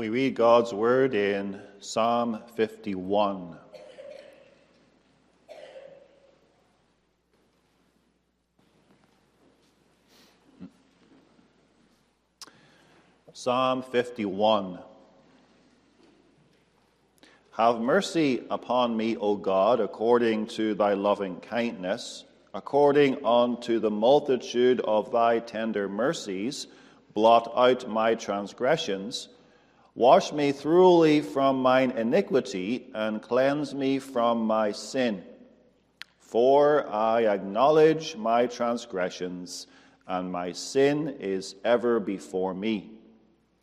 We read God's word in Psalm 51. Psalm 51. Have mercy upon me, O God, according to thy loving kindness, according unto the multitude of thy tender mercies, blot out my transgressions Wash me thoroughly from mine iniquity and cleanse me from my sin. For I acknowledge my transgressions, and my sin is ever before me.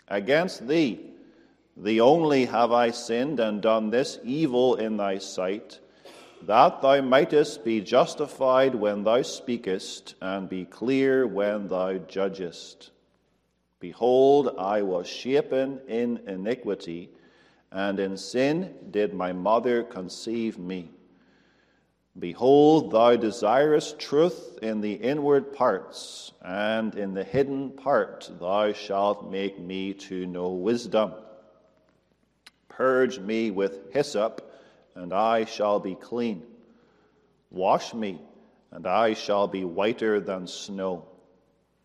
Against thee, thee only have I sinned and done this evil in thy sight, that thou mightest be justified when thou speakest, and be clear when thou judgest. Behold, I was shapen in iniquity, and in sin did my mother conceive me. Behold, thou desirest truth in the inward parts, and in the hidden part thou shalt make me to know wisdom. Purge me with hyssop, and I shall be clean. Wash me, and I shall be whiter than snow.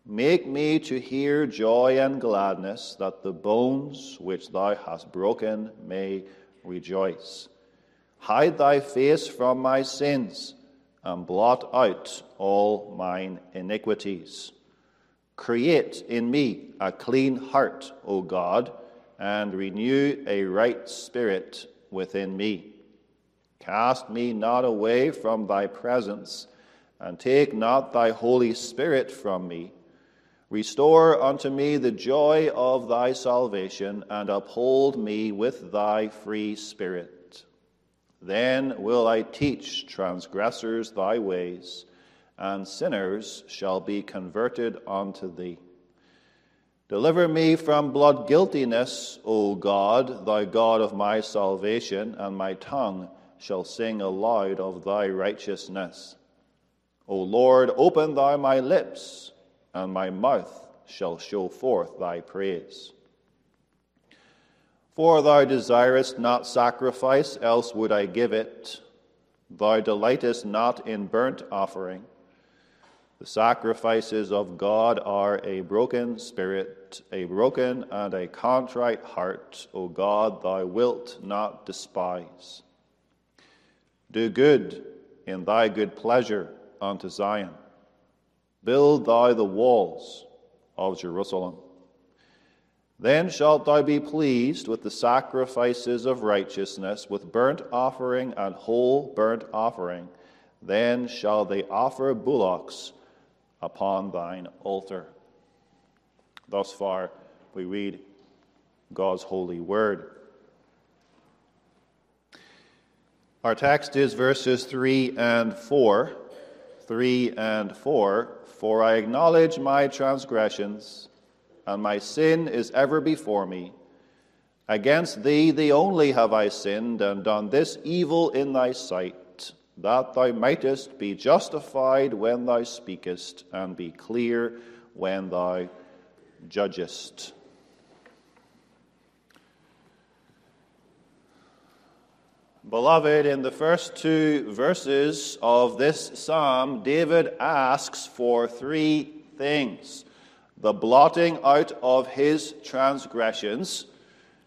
Make me to hear joy and gladness, that the bones which thou hast broken may rejoice. Hide thy face from my sins, and blot out all mine iniquities. Create in me a clean heart, O God, and renew a right spirit within me. Cast me not away from thy presence, and take not thy Holy Spirit from me. Restore unto me the joy of thy salvation, and uphold me with thy free spirit. Then will I teach transgressors thy ways, and sinners shall be converted unto thee. Deliver me from blood guiltiness, O God, thy God of my salvation, and my tongue shall sing aloud of thy righteousness. O Lord, open thou my lips and my mouth shall show forth thy praise. For thou desirest not sacrifice, else would I give it. Thou delightest not in burnt offering. The sacrifices of God are a broken spirit, a broken and a contrite heart, O God, thou wilt not despise. Do good in thy good pleasure unto Zion Build thou the walls of Jerusalem. Then shalt thou be pleased with the sacrifices of righteousness, with burnt offering and whole burnt offering. Then shall they offer bullocks upon thine altar. Thus far, we read God's holy word. Our text is verses 3 and 4. 3 and 4 for I acknowledge my transgressions, and my sin is ever before me. Against thee, thee only, have I sinned, and done this evil in thy sight, that thou mightest be justified when thou speakest, and be clear when thou judgest. Beloved, in the first two verses of this psalm, David asks for three things. The blotting out of his transgressions,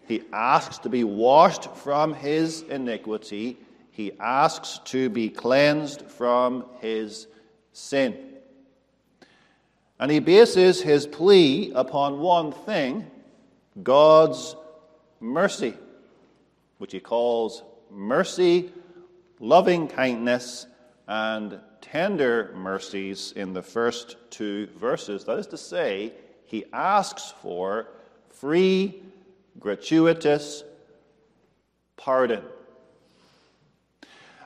he asks to be washed from his iniquity, he asks to be cleansed from his sin. And he bases his plea upon one thing God's mercy, which he calls mercy, loving kindness, and tender mercies in the first two verses. That is to say, he asks for free, gratuitous pardon.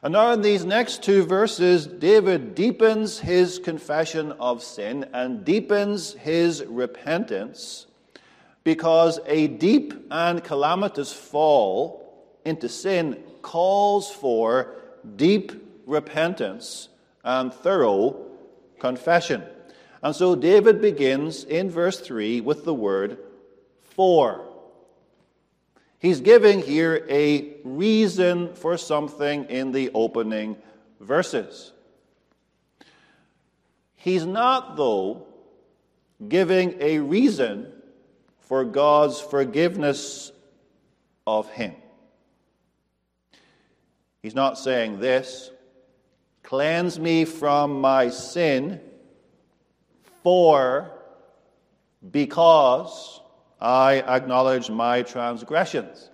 And now, in these next two verses, David deepens his confession of sin and deepens his repentance because a deep and calamitous fall into sin calls for deep repentance and thorough confession. And so David begins in verse 3 with the word for. He's giving here a reason for something in the opening verses. He's not, though, giving a reason for God's forgiveness of him. He's not saying this cleanse me from my sin, for because I acknowledge my transgressions.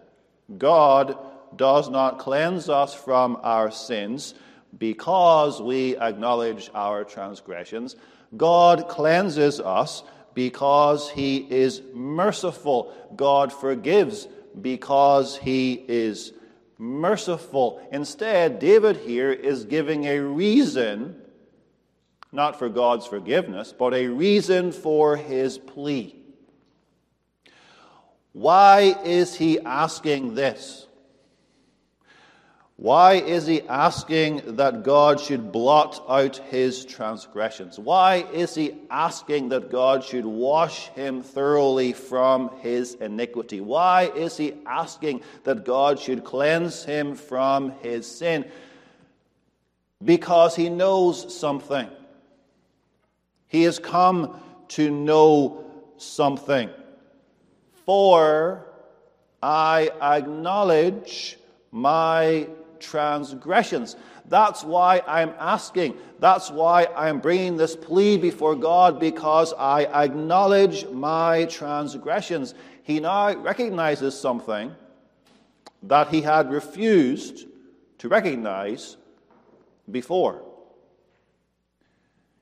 God does not cleanse us from our sins because we acknowledge our transgressions. God cleanses us because he is merciful. God forgives because he is merciful. Instead, David here is giving a reason, not for God's forgiveness, but a reason for his plea. Why is he asking this? Why is he asking that God should blot out his transgressions? Why is he asking that God should wash him thoroughly from his iniquity? Why is he asking that God should cleanse him from his sin? Because he knows something. He has come to know something. For I acknowledge my transgressions. That's why I'm asking. That's why I'm bringing this plea before God because I acknowledge my transgressions. He now recognizes something that he had refused to recognize before.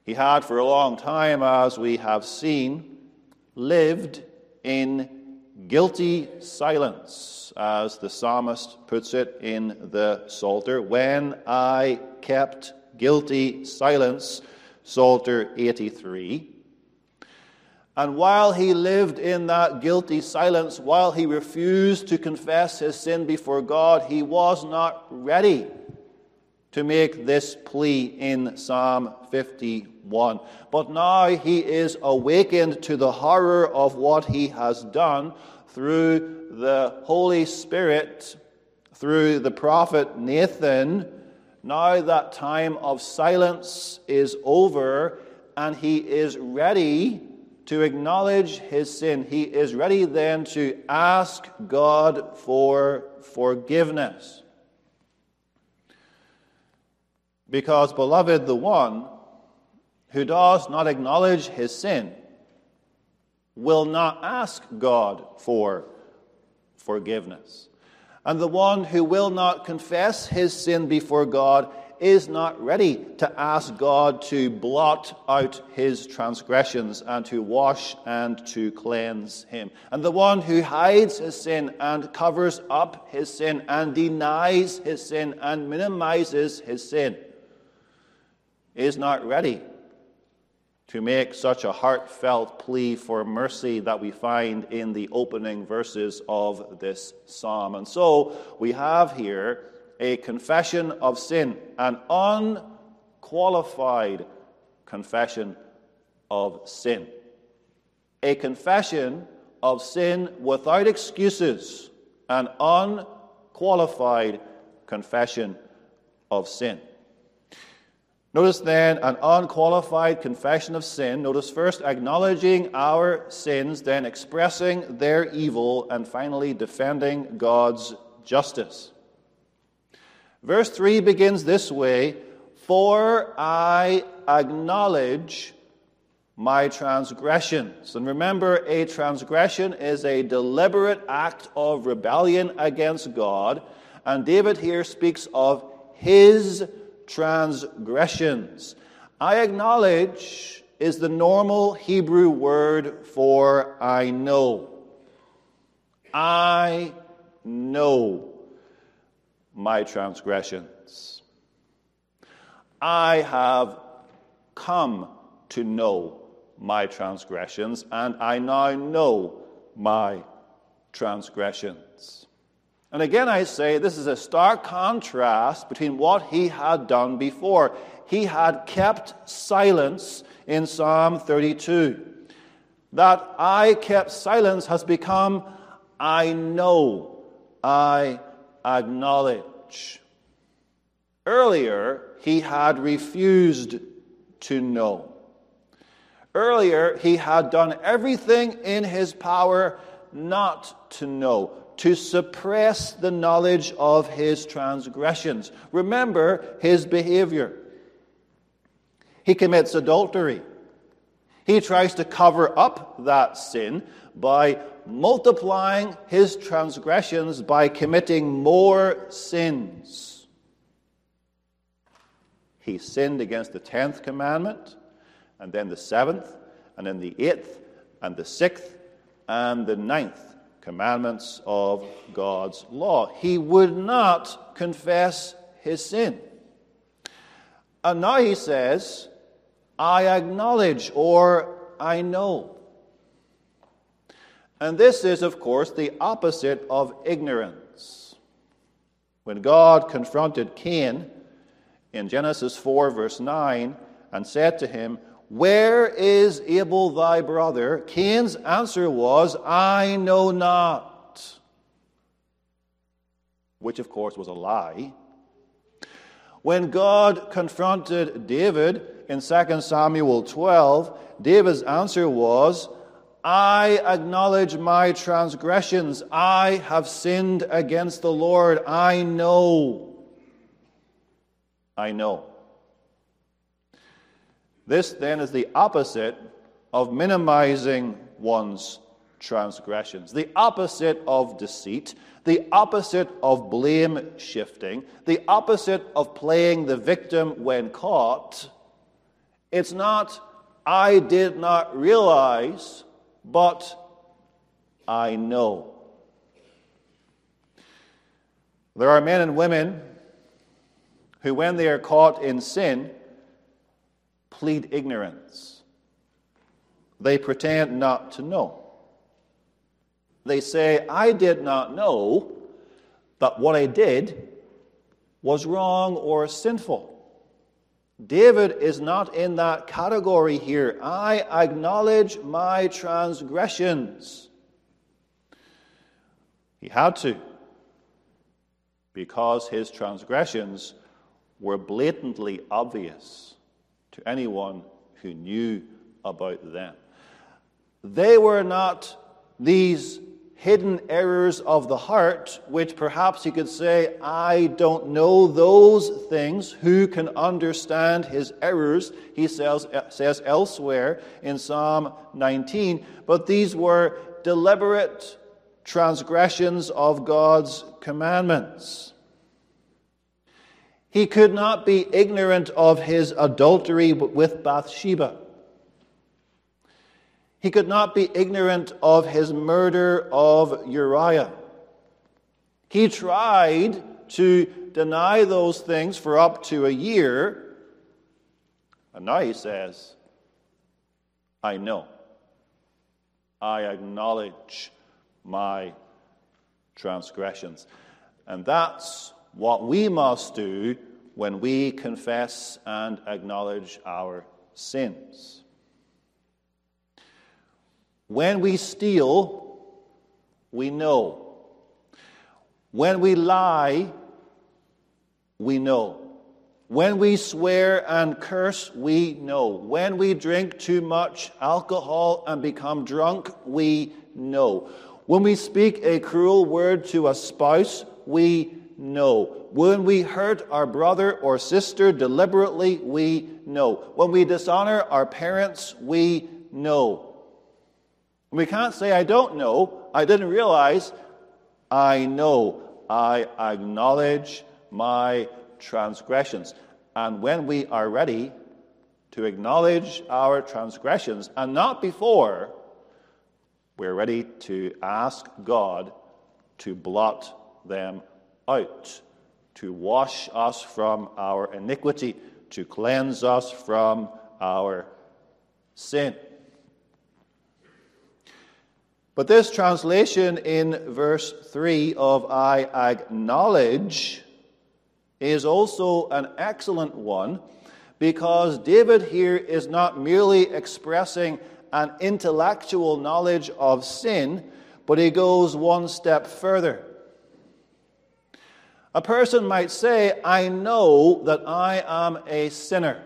He had for a long time, as we have seen, lived in guilty silence, as the psalmist puts it in the Psalter. When I kept guilty silence, Psalter 83. And while he lived in that guilty silence, while he refused to confess his sin before God, he was not ready to make this plea in Psalm 51. But now he is awakened to the horror of what he has done through the Holy Spirit, through the prophet Nathan. Now that time of silence is over, and he is ready to acknowledge his sin. He is ready then to ask God for forgiveness. Because, beloved, the one who does not acknowledge his sin will not ask God for forgiveness. And the one who will not confess his sin before God is not ready to ask God to blot out his transgressions and to wash and to cleanse him. And the one who hides his sin and covers up his sin and denies his sin and minimizes his sin is not ready to make such a heartfelt plea for mercy that we find in the opening verses of this psalm. And so we have here a confession of sin, an unqualified confession of sin. A confession of sin without excuses, an unqualified confession of sin. Notice then an unqualified confession of sin. Notice first acknowledging our sins, then expressing their evil, and finally defending God's justice. Verse 3 begins this way For I acknowledge my transgressions. And remember, a transgression is a deliberate act of rebellion against God. And David here speaks of his transgressions. I acknowledge is the normal Hebrew word for I know. I know my transgressions. I have come to know my transgressions, and I now know my transgressions. And again, I say this is a stark contrast between what he had done before. He had kept silence in Psalm 32. That I kept silence has become I know. I acknowledge. Earlier, he had refused to know. Earlier, he had done everything in his power not to know, to suppress the knowledge of his transgressions. Remember his behavior. He commits adultery. He tries to cover up that sin by multiplying his transgressions by committing more sins. He sinned against the tenth commandment, and then the seventh, and then the eighth, and the sixth, and the ninth commandments of God's law. He would not confess his sin. And now he says, I acknowledge or I know. And this is, of course, the opposite of ignorance. When God confronted Cain in Genesis 4, verse 9, and said to him, Where is Abel thy brother? Cain's answer was, I know not. Which, of course, was a lie. When God confronted David in 2 Samuel 12, David's answer was, I acknowledge my transgressions. I have sinned against the Lord. I know. I know. This then is the opposite of minimizing one's transgressions, the opposite of deceit, the opposite of blame shifting, the opposite of playing the victim when caught. It's not, I did not realize, but I know. There are men and women who, when they are caught in sin, plead ignorance. They pretend not to know. They say, I did not know that what I did was wrong or sinful. David is not in that category here. I acknowledge my transgressions. He had to, because his transgressions were blatantly obvious to anyone who knew about them. They were not these hidden errors of the heart, which perhaps he could say, I don't know those things. Who can understand his errors? He says, says elsewhere in Psalm 19. But these were deliberate transgressions of God's commandments. He could not be ignorant of his adultery with Bathsheba. He could not be ignorant of his murder of Uriah. He tried to deny those things for up to a year. And now he says, I know. I acknowledge my transgressions. And that's what we must do when we confess and acknowledge our sins. When we steal, we know. When we lie, we know. When we swear and curse, we know. When we drink too much alcohol and become drunk, we know. When we speak a cruel word to a spouse, we know. When we hurt our brother or sister deliberately, we know. When we dishonor our parents, we know. We can't say, I don't know, I didn't realize. I know, I acknowledge my transgressions. And when we are ready to acknowledge our transgressions, and not before, we're ready to ask God to blot them out, to wash us from our iniquity, to cleanse us from our sin. But this translation in verse 3 of I acknowledge is also an excellent one because David here is not merely expressing an intellectual knowledge of sin, but he goes one step further. A person might say, I know that I am a sinner.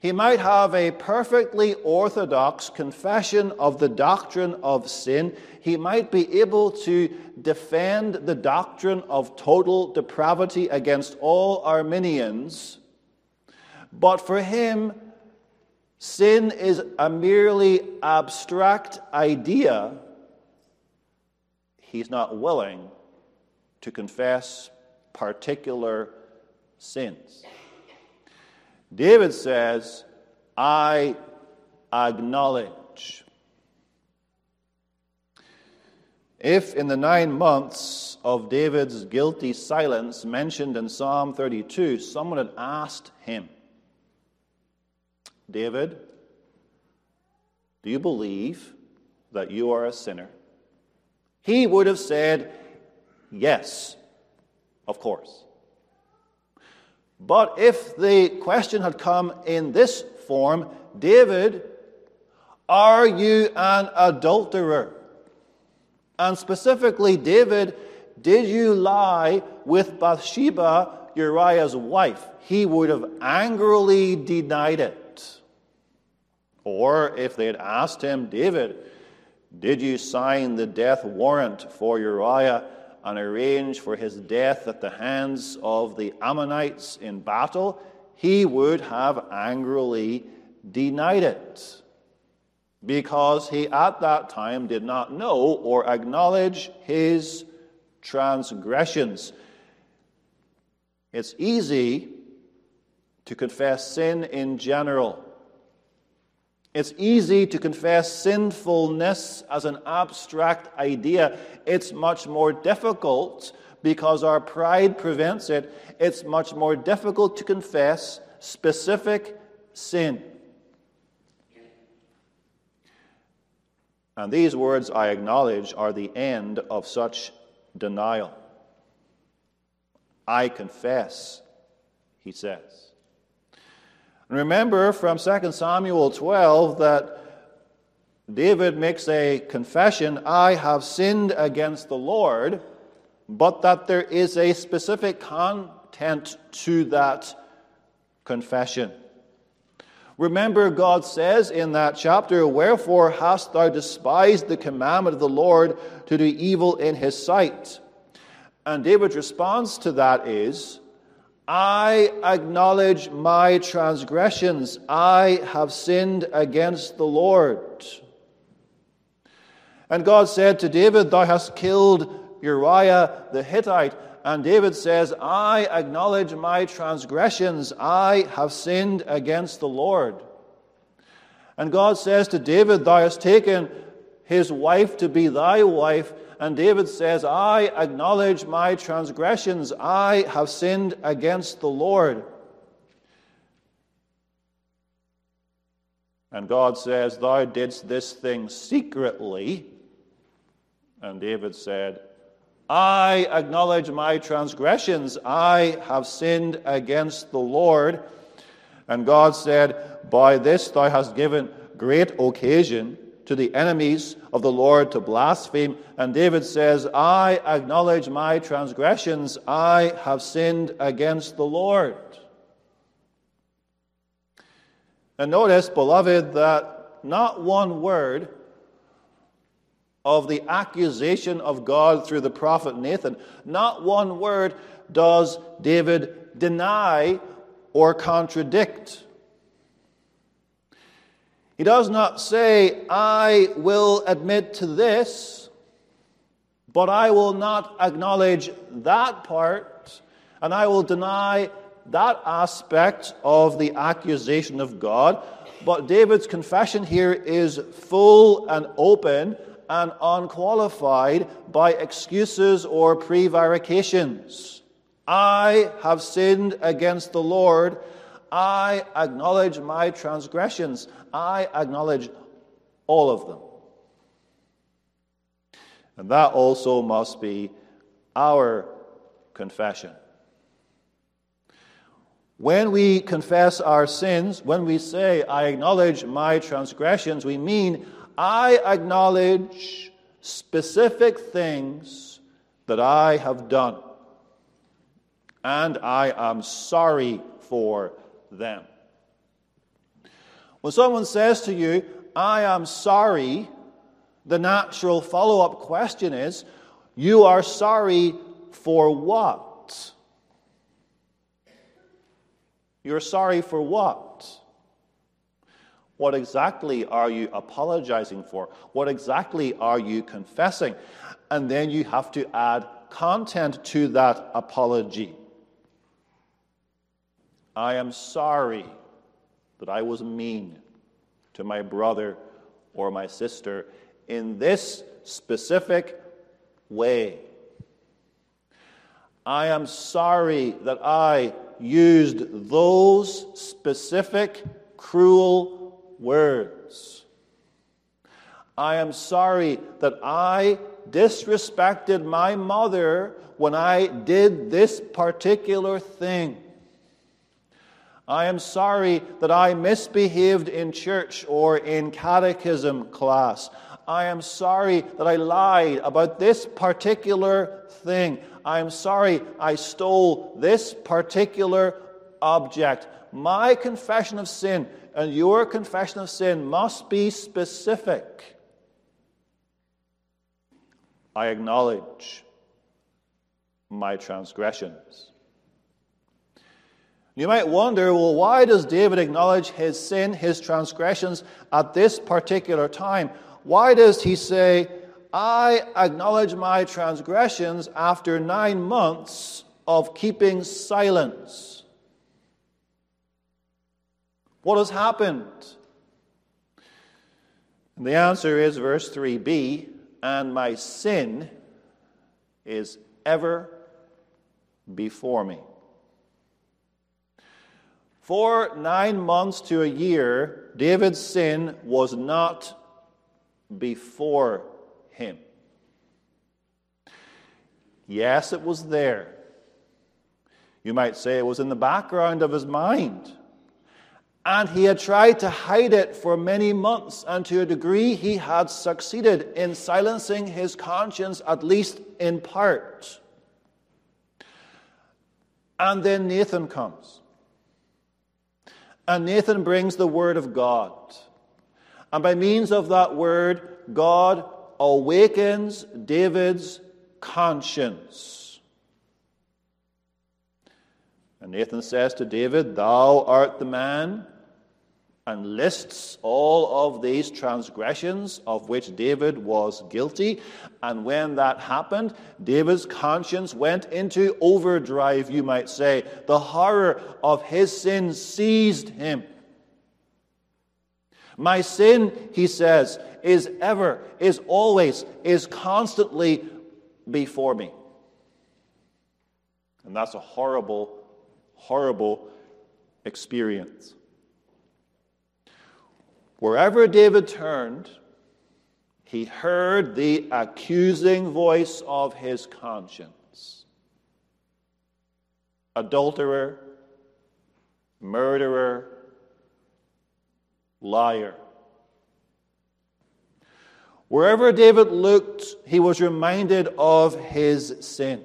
He might have a perfectly orthodox confession of the doctrine of sin. He might be able to defend the doctrine of total depravity against all Arminians. But for him, sin is a merely abstract idea. He's not willing to confess particular sins. David says, I acknowledge. If in the nine months of David's guilty silence mentioned in Psalm 32, someone had asked him, David, do you believe that you are a sinner? He would have said, Yes, of course. But if the question had come in this form, David, are you an adulterer? And specifically, David, did you lie with Bathsheba, Uriah's wife? He would have angrily denied it. Or if they had asked him, David, did you sign the death warrant for Uriah? And arrange for his death at the hands of the Ammonites in battle, he would have angrily denied it because he at that time did not know or acknowledge his transgressions. It's easy to confess sin in general. It's easy to confess sinfulness as an abstract idea. It's much more difficult because our pride prevents it. It's much more difficult to confess specific sin. And these words, I acknowledge, are the end of such denial. I confess, he says. Remember from 2 Samuel 12 that David makes a confession I have sinned against the Lord, but that there is a specific content to that confession. Remember, God says in that chapter, Wherefore hast thou despised the commandment of the Lord to do evil in his sight? And David's response to that is, I acknowledge my transgressions. I have sinned against the Lord. And God said to David, Thou hast killed Uriah the Hittite. And David says, I acknowledge my transgressions. I have sinned against the Lord. And God says to David, Thou hast taken his wife to be thy wife. And David says, I acknowledge my transgressions. I have sinned against the Lord. And God says, Thou didst this thing secretly. And David said, I acknowledge my transgressions. I have sinned against the Lord. And God said, By this thou hast given great occasion to the enemies of the Lord to blaspheme. And David says, I acknowledge my transgressions. I have sinned against the Lord. And notice, beloved, that not one word of the accusation of God through the prophet Nathan, not one word does David deny or contradict. He does not say, I will admit to this, but I will not acknowledge that part, and I will deny that aspect of the accusation of God. But David's confession here is full and open and unqualified by excuses or prevarications. I have sinned against the Lord. I acknowledge my transgressions. I acknowledge all of them. And that also must be our confession. When we confess our sins, when we say, I acknowledge my transgressions, we mean, I acknowledge specific things that I have done. and I am sorry for them. When someone says to you, I am sorry, the natural follow up question is, You are sorry for what? You're sorry for what? What exactly are you apologizing for? What exactly are you confessing? And then you have to add content to that apology. I am sorry that I was mean to my brother or my sister in this specific way. I am sorry that I used those specific cruel words. I am sorry that I disrespected my mother when I did this particular thing. I am sorry that I misbehaved in church or in catechism class. I am sorry that I lied about this particular thing. I am sorry I stole this particular object. My confession of sin and your confession of sin must be specific. I acknowledge my transgressions. You might wonder, well, why does David acknowledge his sin, his transgressions at this particular time? Why does he say, I acknowledge my transgressions after nine months of keeping silence? What has happened? And the answer is verse 3b and my sin is ever before me. For nine months to a year, David's sin was not before him. Yes, it was there. You might say it was in the background of his mind. And he had tried to hide it for many months, and to a degree, he had succeeded in silencing his conscience, at least in part. And then Nathan comes. And Nathan brings the word of God. And by means of that word, God awakens David's conscience. And Nathan says to David, Thou art the man and lists all of these transgressions of which David was guilty. And when that happened, David's conscience went into overdrive, you might say. The horror of his sin seized him. My sin, he says, is ever, is always, is constantly before me. And that's a horrible, horrible experience. Wherever David turned, he heard the accusing voice of his conscience. Adulterer, murderer, liar. Wherever David looked, he was reminded of his sin.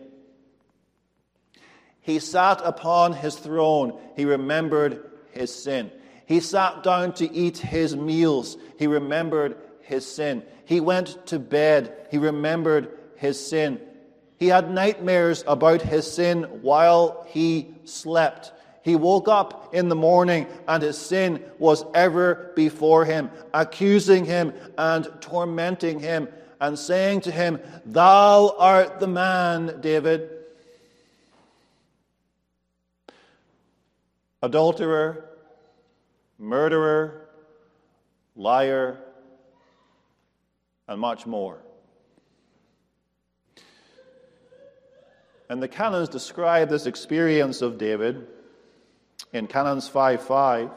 He sat upon his throne, he remembered his sin. He sat down to eat his meals. He remembered his sin. He went to bed. He remembered his sin. He had nightmares about his sin while he slept. He woke up in the morning and his sin was ever before him, accusing him and tormenting him and saying to him, Thou art the man, David. Adulterer, murderer, liar, and much more. And the canons describe this experience of David in Canons 5 5.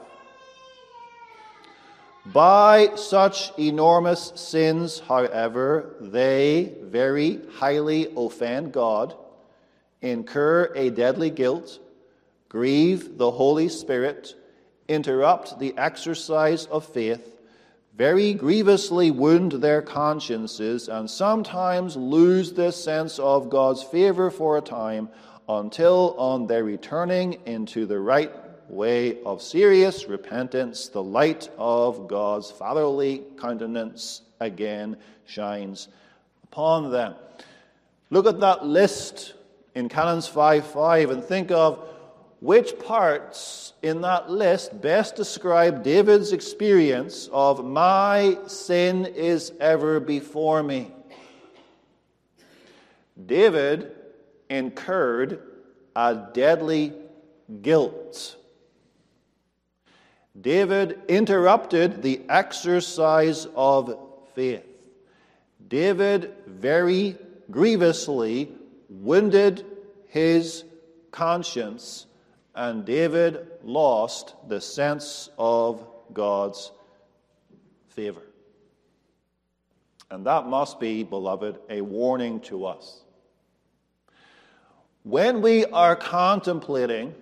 By such enormous sins, however, they very highly offend God, incur a deadly guilt, grieve the Holy Spirit, interrupt the exercise of faith, very grievously wound their consciences, and sometimes lose this sense of God's favor for a time until on their returning into the right way of serious repentance, the light of God's fatherly countenance again shines upon them. Look at that list in Canons 5 5 and think of which parts in that list best describe David's experience of my sin is ever before me. David incurred a deadly guilt. David interrupted the exercise of faith. David very grievously wounded his conscience, and David lost the sense of God's favor. And that must be, beloved, a warning to us. When we are contemplating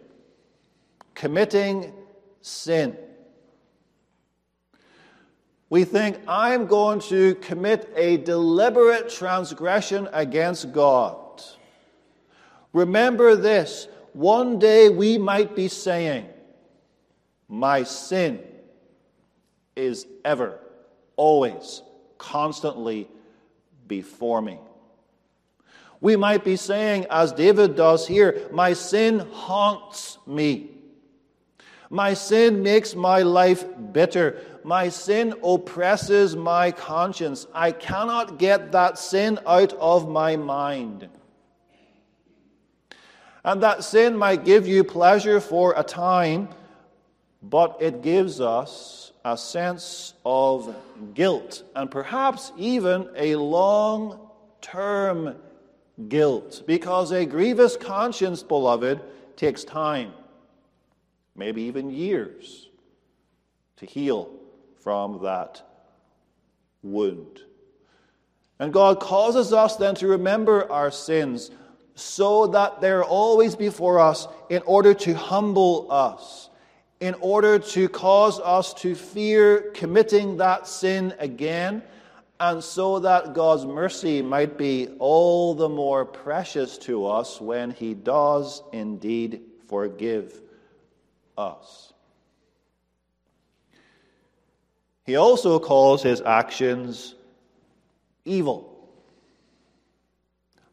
committing sin, we think, I'm going to commit a deliberate transgression against God. Remember this one day we might be saying, My sin is ever, always, constantly before me. We might be saying, as David does here, My sin haunts me. My sin makes my life bitter. My sin oppresses my conscience. I cannot get that sin out of my mind. And that sin might give you pleasure for a time, but it gives us a sense of guilt and perhaps even a long term guilt. Because a grievous conscience, beloved, takes time maybe even years, to heal from that wound. And God causes us then to remember our sins so that they're always before us in order to humble us, in order to cause us to fear committing that sin again, and so that God's mercy might be all the more precious to us when He does indeed forgive us. He also calls his actions evil.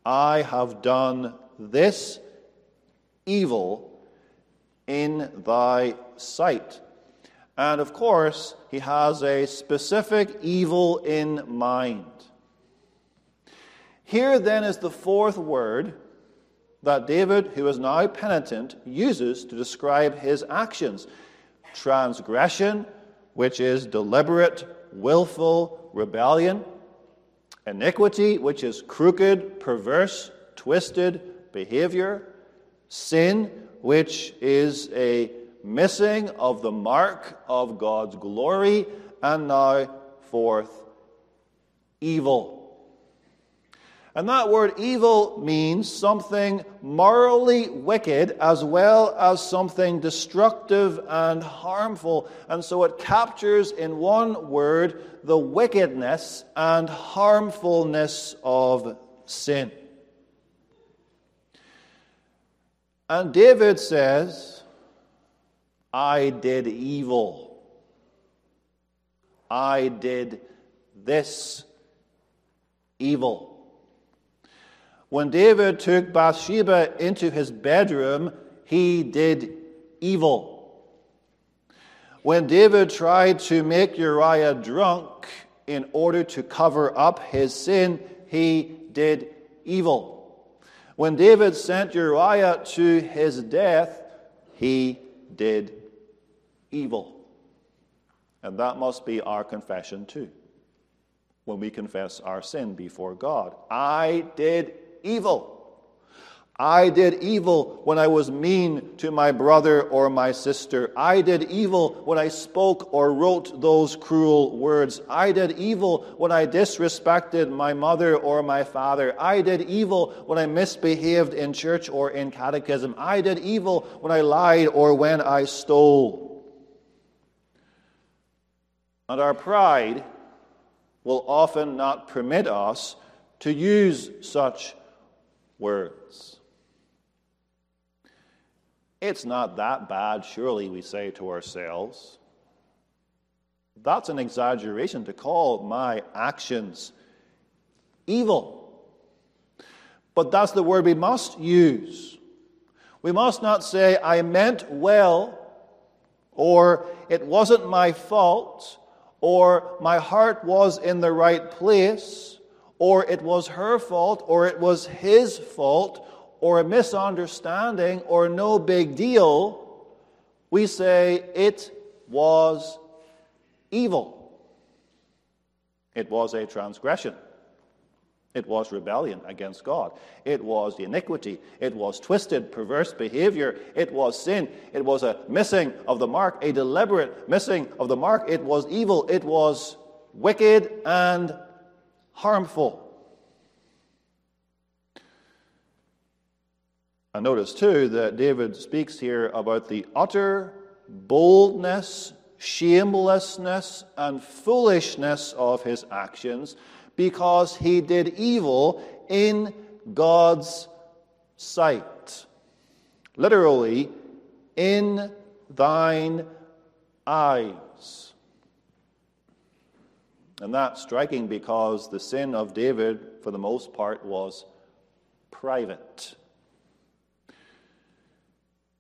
I have done this evil in thy sight. And of course, he has a specific evil in mind. Here then is the fourth word that David, who is now penitent, uses to describe his actions transgression, which is deliberate, willful rebellion, iniquity, which is crooked, perverse, twisted behavior, sin, which is a missing of the mark of God's glory, and now, fourth, evil and that word evil means something morally wicked as well as something destructive and harmful. And so it captures in one word the wickedness and harmfulness of sin. And David says, I did evil. I did this evil. When David took Bathsheba into his bedroom, he did evil. When David tried to make Uriah drunk in order to cover up his sin, he did evil. When David sent Uriah to his death, he did evil. And that must be our confession too, when we confess our sin before God. I did evil. I did evil when I was mean to my brother or my sister. I did evil when I spoke or wrote those cruel words. I did evil when I disrespected my mother or my father. I did evil when I misbehaved in church or in catechism. I did evil when I lied or when I stole. And our pride will often not permit us to use such words. It's not that bad, surely, we say to ourselves. That's an exaggeration to call my actions evil. But that's the word we must use. We must not say, I meant well, or it wasn't my fault, or my heart was in the right place, or it was her fault, or it was his fault, or a misunderstanding, or no big deal. We say, it was evil. It was a transgression. It was rebellion against God. It was the iniquity. It was twisted, perverse behavior. It was sin. It was a missing of the mark, a deliberate missing of the mark. It was evil. It was wicked and harmful. I notice too that David speaks here about the utter boldness, shamelessness, and foolishness of his actions because he did evil in God's sight. Literally, in thine eyes. And that's striking because the sin of David, for the most part, was private.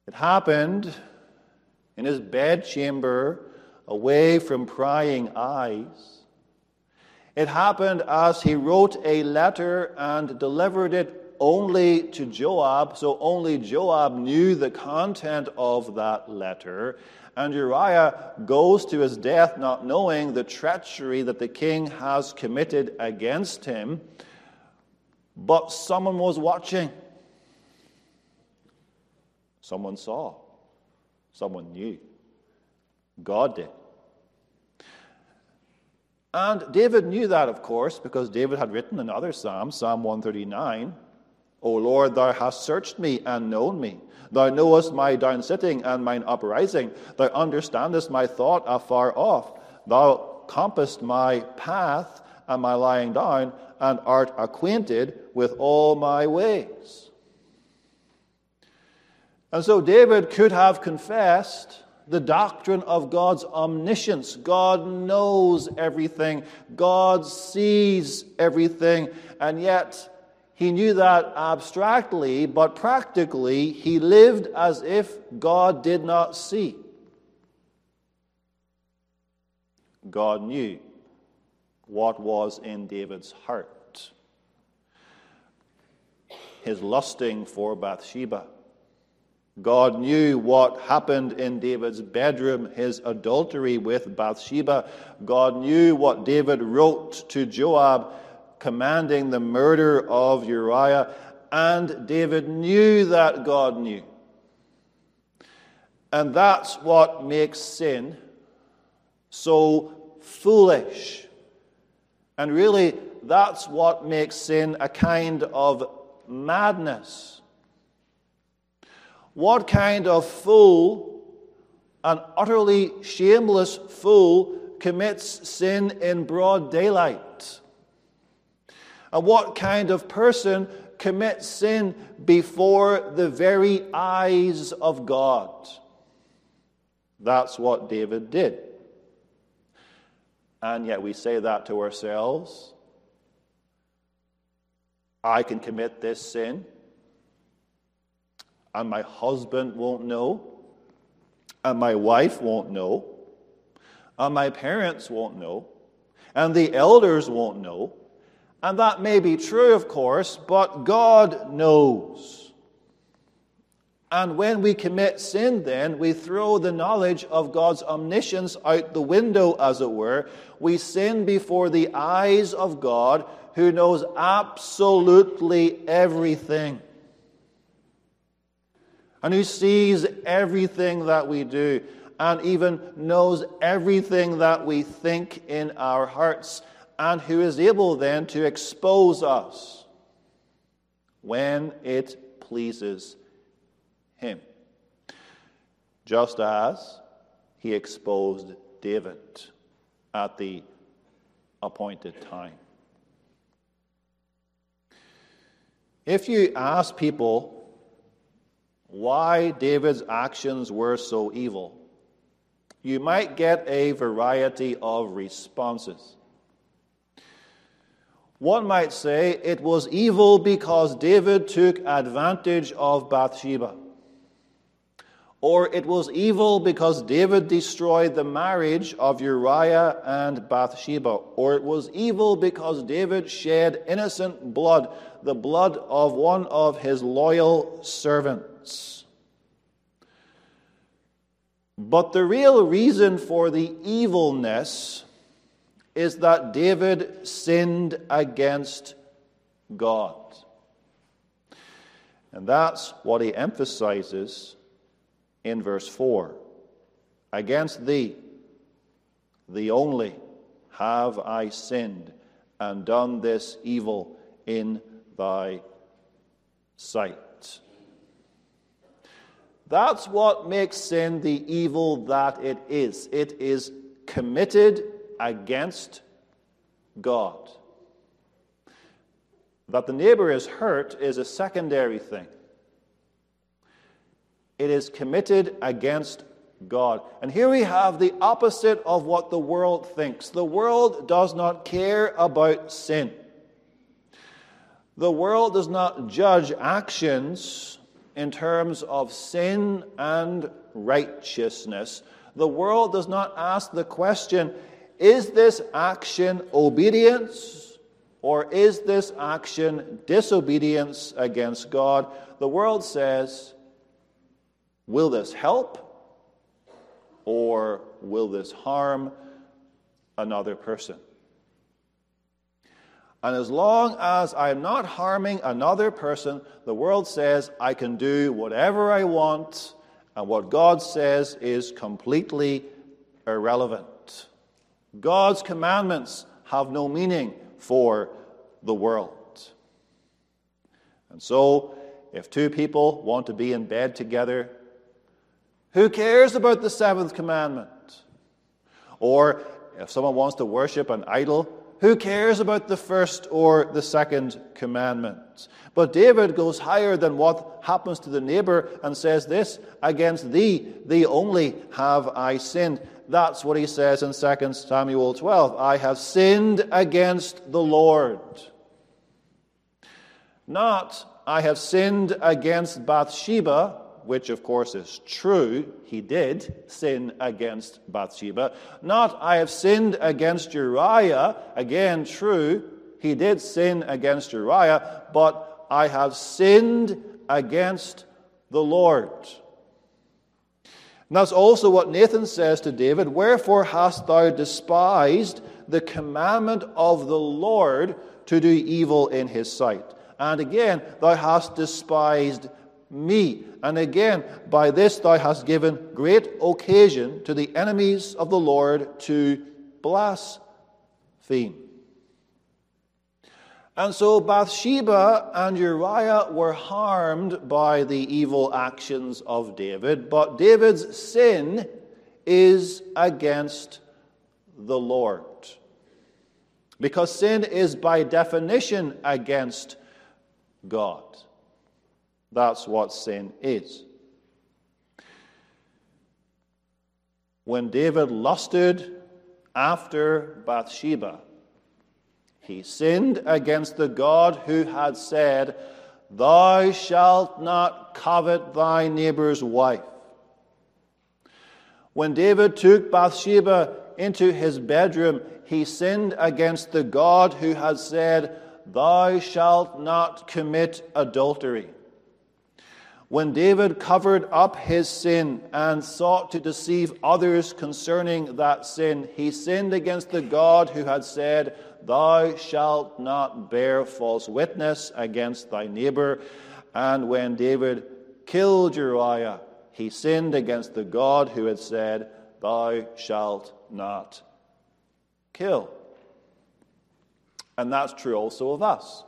It happened in his bedchamber, away from prying eyes. It happened as he wrote a letter and delivered it only to Joab, so only Joab knew the content of that letter. And Uriah goes to his death not knowing the treachery that the king has committed against him. But someone was watching. Someone saw. Someone knew. God did. And David knew that, of course, because David had written another psalm, Psalm 139. O Lord, thou hast searched me and known me. Thou knowest my down sitting and mine uprising. Thou understandest my thought afar off. Thou compassest my path and my lying down, and art acquainted with all my ways. And so David could have confessed the doctrine of God's omniscience. God knows everything, God sees everything, and yet he knew that abstractly, but practically, he lived as if God did not see. God knew what was in David's heart. His lusting for Bathsheba God knew what happened in David's bedroom, his adultery with Bathsheba. God knew what David wrote to Joab, commanding the murder of Uriah. And David knew that God knew. And that's what makes sin so foolish. And really, that's what makes sin a kind of madness. What kind of fool, an utterly shameless fool, commits sin in broad daylight? And what kind of person commits sin before the very eyes of God? That's what David did. And yet we say that to ourselves. I can commit this sin and my husband won't know, and my wife won't know, and my parents won't know, and the elders won't know. And that may be true, of course, but God knows. And when we commit sin, then, we throw the knowledge of God's omniscience out the window, as it were. We sin before the eyes of God, who knows absolutely everything and who sees everything that we do and even knows everything that we think in our hearts, and who is able then to expose us when it pleases Him. Just as He exposed David at the appointed time. If you ask people why David's actions were so evil, you might get a variety of responses. One might say it was evil because David took advantage of Bathsheba. Or it was evil because David destroyed the marriage of Uriah and Bathsheba. Or it was evil because David shed innocent blood, the blood of one of his loyal servants. But the real reason for the evilness is that David sinned against God. And that's what he emphasizes in verse 4. Against thee, the only, have I sinned and done this evil in thy sight. That's what makes sin the evil that it is. It is committed against God. That the neighbor is hurt is a secondary thing. It is committed against God. And here we have the opposite of what the world thinks. The world does not care about sin. The world does not judge actions in terms of sin and righteousness. The world does not ask the question is this action obedience or is this action disobedience against God? The world says, will this help or will this harm another person? And as long as I'm not harming another person, the world says I can do whatever I want, and what God says is completely irrelevant. God's commandments have no meaning for the world. And so, if two people want to be in bed together, who cares about the seventh commandment? Or if someone wants to worship an idol, who cares about the first or the second commandment? But David goes higher than what happens to the neighbor and says this Against thee, thee only have I sinned. That's what he says in 2 Samuel 12. I have sinned against the Lord. Not, I have sinned against Bathsheba, which of course is true. He did sin against Bathsheba. Not, I have sinned against Uriah, again true. He did sin against Uriah, but I have sinned against the Lord. And that's also what Nathan says to David Wherefore hast thou despised the commandment of the Lord to do evil in his sight? And again, thou hast despised me. And again, by this thou hast given great occasion to the enemies of the Lord to blaspheme. And so Bathsheba and Uriah were harmed by the evil actions of David, but David's sin is against the Lord. Because sin is by definition against God. That's what sin is. When David lusted after Bathsheba, he sinned against the God who had said, Thou shalt not covet thy neighbor's wife. When David took Bathsheba into his bedroom, he sinned against the God who had said, Thou shalt not commit adultery. When David covered up his sin and sought to deceive others concerning that sin, he sinned against the God who had said, Thou shalt not bear false witness against thy neighbor. And when David killed Uriah, he sinned against the God who had said, Thou shalt not kill. And that's true also of us.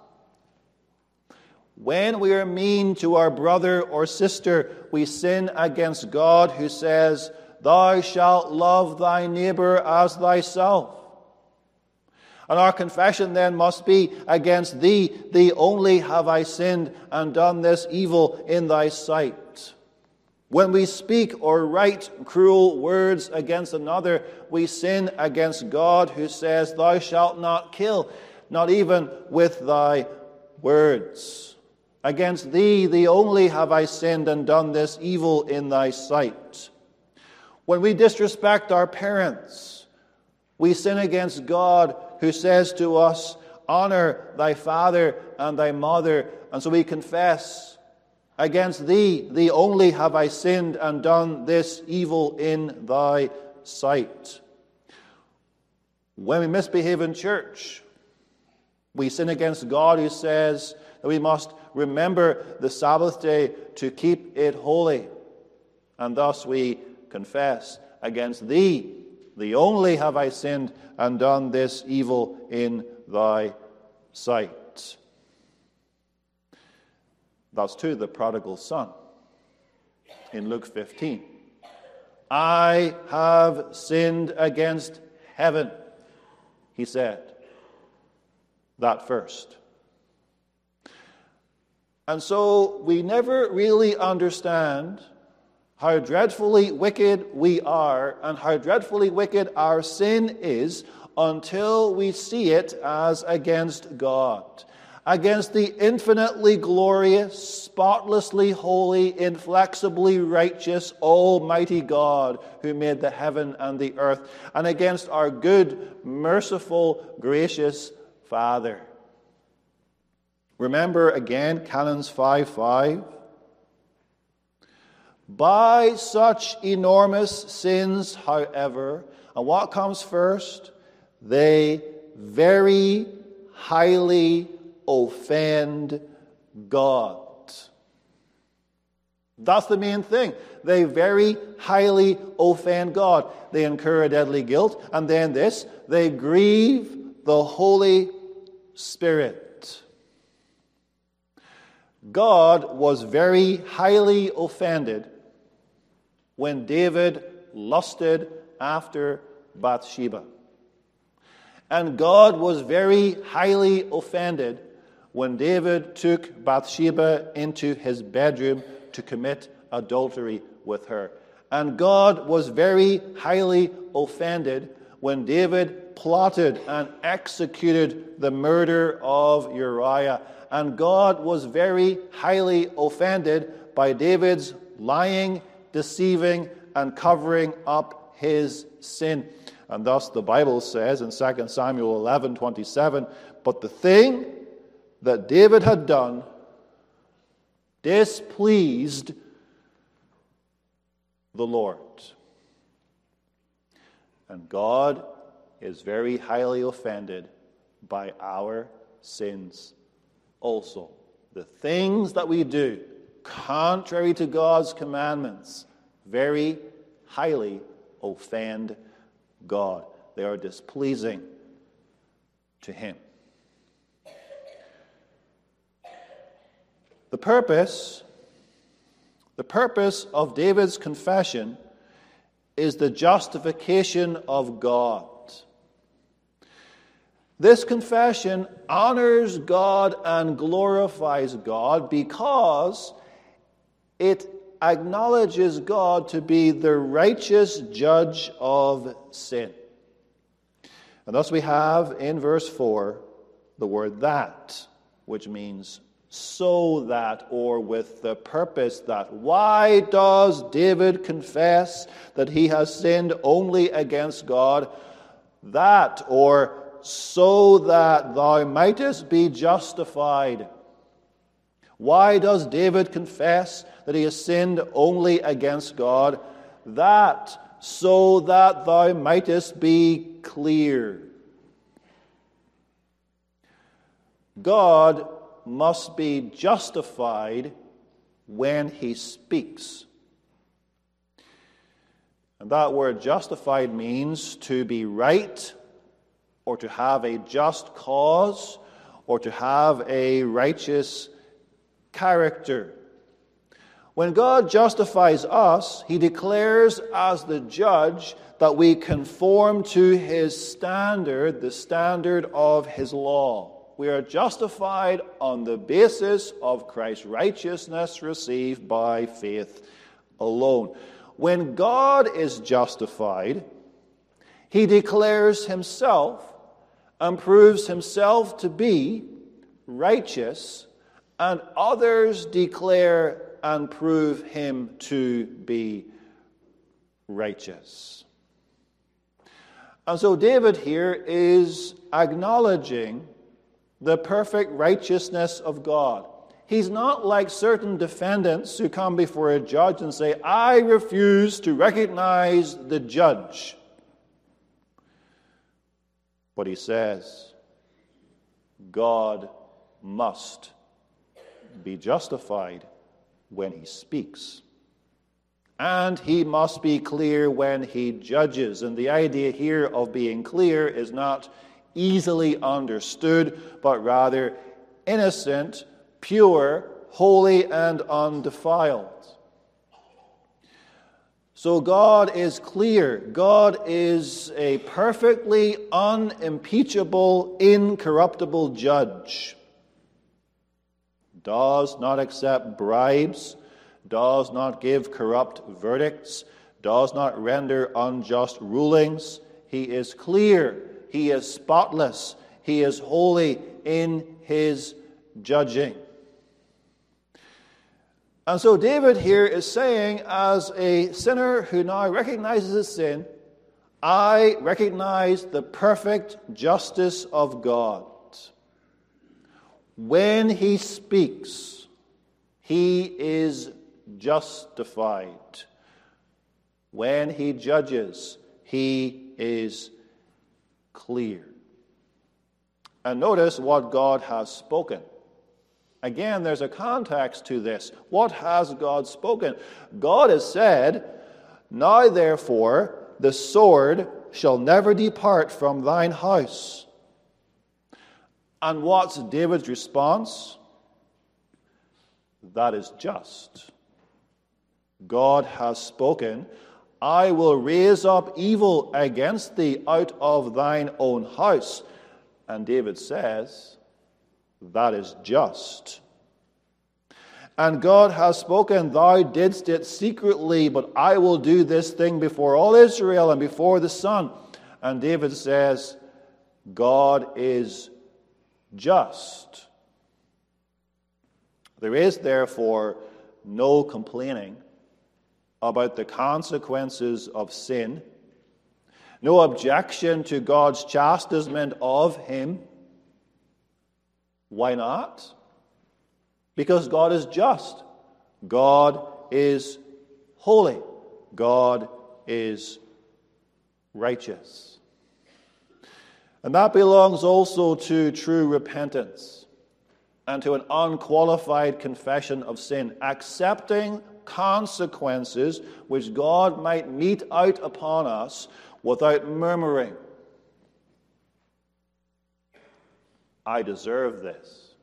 When we are mean to our brother or sister, we sin against God who says, Thou shalt love thy neighbor as thyself. And our confession then must be, Against thee, thee only have I sinned and done this evil in thy sight. When we speak or write cruel words against another, we sin against God who says, Thou shalt not kill, not even with thy words. Against thee, thee only, have I sinned and done this evil in thy sight. When we disrespect our parents, we sin against God who says to us, Honor thy father and thy mother. And so we confess, Against thee, thee only, have I sinned and done this evil in thy sight. When we misbehave in church, we sin against God who says that we must remember the Sabbath day to keep it holy. And thus we confess, Against thee, thee only have I sinned and done this evil in thy sight. That's to the prodigal son in Luke 15. I have sinned against heaven, he said. That first. And so we never really understand how dreadfully wicked we are and how dreadfully wicked our sin is until we see it as against God, against the infinitely glorious, spotlessly holy, inflexibly righteous, almighty God who made the heaven and the earth, and against our good, merciful, gracious Father. Remember again Canons 5 5. By such enormous sins, however, and what comes first? They very highly offend God. That's the main thing. They very highly offend God. They incur a deadly guilt. And then this, they grieve the Holy Spirit. God was very highly offended when David lusted after Bathsheba. And God was very highly offended when David took Bathsheba into his bedroom to commit adultery with her. And God was very highly offended when David plotted and executed the murder of Uriah. And God was very highly offended by David's lying, deceiving, and covering up his sin. And thus the Bible says in 2 Samuel 11 27, but the thing that David had done displeased the Lord. And God is very highly offended by our sins also. The things that we do contrary to God's commandments very highly offend God. They are displeasing to Him. The purpose, the purpose of David's confession is the justification of God. This confession honors God and glorifies God because it acknowledges God to be the righteous judge of sin. And thus we have in verse 4 the word that, which means so that, or with the purpose that. Why does David confess that he has sinned only against God? That, or so that thou mightest be justified. Why does David confess that he has sinned only against God? That so that thou mightest be clear. God must be justified when he speaks. And that word justified means to be right or to have a just cause or to have a righteous character. When God justifies us, He declares as the judge that we conform to His standard, the standard of His law. We are justified on the basis of Christ's righteousness received by faith alone. When God is justified, he declares himself and proves himself to be righteous, and others declare and prove him to be righteous. And so David here is acknowledging the perfect righteousness of God. He's not like certain defendants who come before a judge and say, I refuse to recognize the judge. But he says, God must be justified when he speaks. And he must be clear when he judges. And the idea here of being clear is not easily understood, but rather innocent, pure, holy, and undefiled. So God is clear. God is a perfectly unimpeachable, incorruptible judge. Does not accept bribes, does not give corrupt verdicts, does not render unjust rulings. He is clear he is spotless. He is holy in his judging. And so David here is saying, as a sinner who now recognizes his sin, I recognize the perfect justice of God. When he speaks, he is justified. When he judges, he is clear. And notice what God has spoken. Again, there's a context to this. What has God spoken? God has said, Now therefore, the sword shall never depart from thine house. And what's David's response? That is just. God has spoken, I will raise up evil against thee out of thine own house. And David says, That is just. And God has spoken, Thou didst it secretly, but I will do this thing before all Israel and before the sun. And David says, God is just. There is therefore no complaining about the consequences of sin, no objection to God's chastisement of him. Why not? Because God is just, God is holy, God is righteous. And that belongs also to true repentance and to an unqualified confession of sin, accepting consequences which God might mete out upon us without murmuring. I deserve this.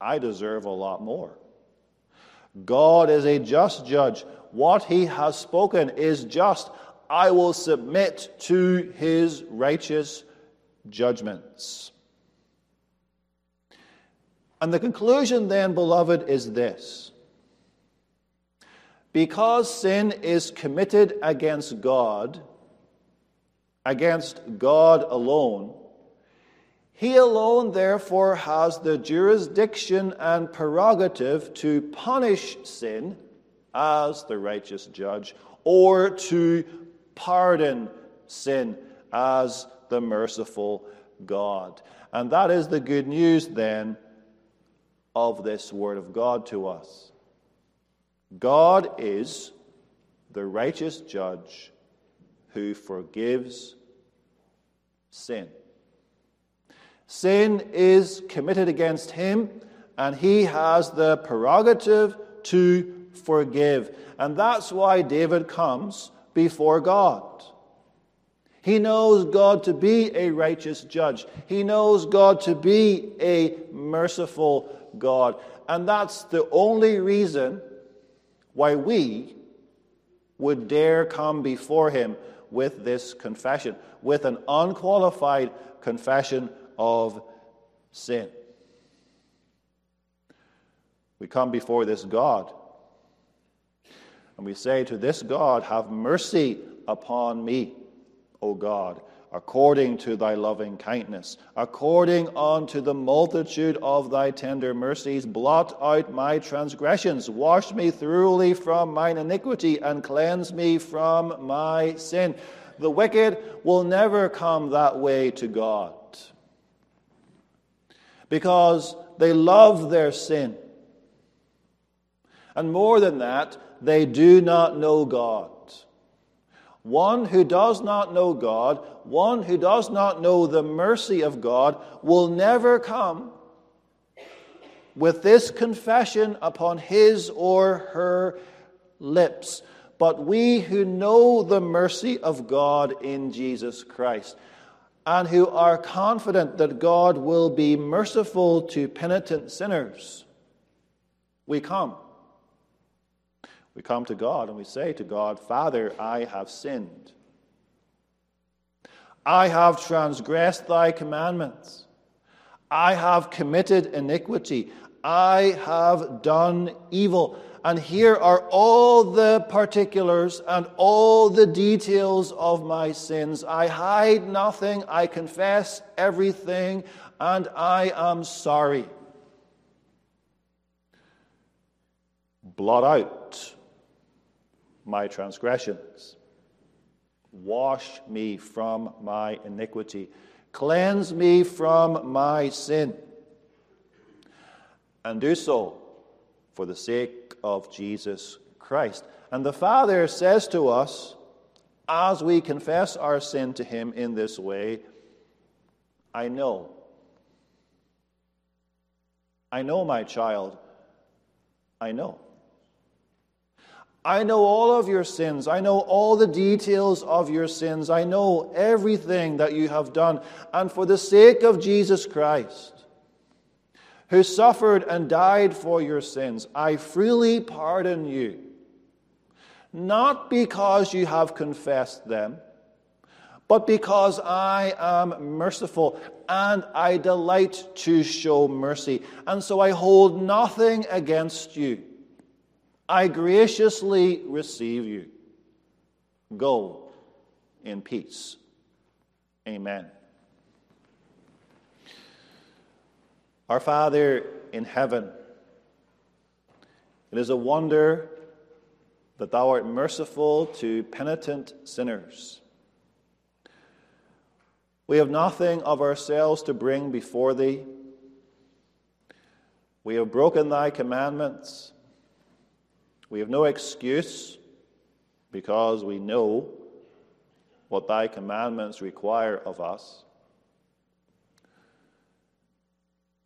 I deserve a lot more. God is a just judge. What he has spoken is just. I will submit to his righteous judgments. And the conclusion, then, beloved, is this because sin is committed against God, against God alone, he alone, therefore, has the jurisdiction and prerogative to punish sin as the righteous judge, or to pardon sin as the merciful God. And that is the good news, then, of this Word of God to us. God is the righteous judge who forgives sin. Sin is committed against him, and he has the prerogative to forgive. And that's why David comes before God. He knows God to be a righteous judge. He knows God to be a merciful God. And that's the only reason why we would dare come before him with this confession, with an unqualified confession of sin. We come before this God. And we say to this God, Have mercy upon me, O God, according to thy loving kindness, according unto the multitude of thy tender mercies, blot out my transgressions, wash me thoroughly from mine iniquity, and cleanse me from my sin. The wicked will never come that way to God because they love their sin. And more than that, they do not know God. One who does not know God, one who does not know the mercy of God, will never come with this confession upon his or her lips. But we who know the mercy of God in Jesus Christ, and who are confident that God will be merciful to penitent sinners, we come we come to God and we say to God, Father, I have sinned. I have transgressed thy commandments. I have committed iniquity. I have done evil. And here are all the particulars and all the details of my sins. I hide nothing. I confess everything. And I am sorry. Blot out my transgressions. Wash me from my iniquity. Cleanse me from my sin. And do so for the sake of Jesus Christ. And the Father says to us, as we confess our sin to Him in this way, I know. I know, my child. I know. I know all of your sins. I know all the details of your sins. I know everything that you have done. And for the sake of Jesus Christ, who suffered and died for your sins, I freely pardon you. Not because you have confessed them, but because I am merciful and I delight to show mercy. And so I hold nothing against you. I graciously receive you. Go in peace. Amen. Our Father in heaven, it is a wonder that thou art merciful to penitent sinners. We have nothing of ourselves to bring before thee. We have broken thy commandments. We have no excuse because we know what thy commandments require of us.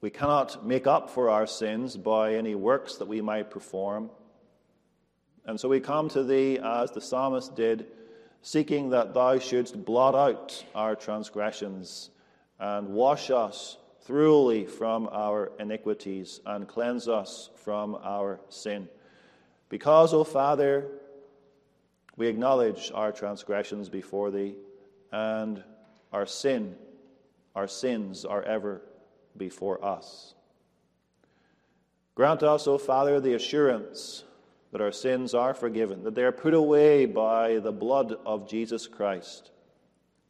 We cannot make up for our sins by any works that we might perform. And so we come to thee as the psalmist did, seeking that thou shouldst blot out our transgressions and wash us thoroughly from our iniquities and cleanse us from our sin. Because, O Father, we acknowledge our transgressions before Thee, and our sin, our sins are ever before us. Grant us, O Father, the assurance that our sins are forgiven, that they are put away by the blood of Jesus Christ,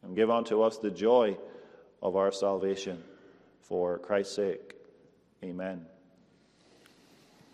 and give unto us the joy of our salvation. For Christ's sake, amen.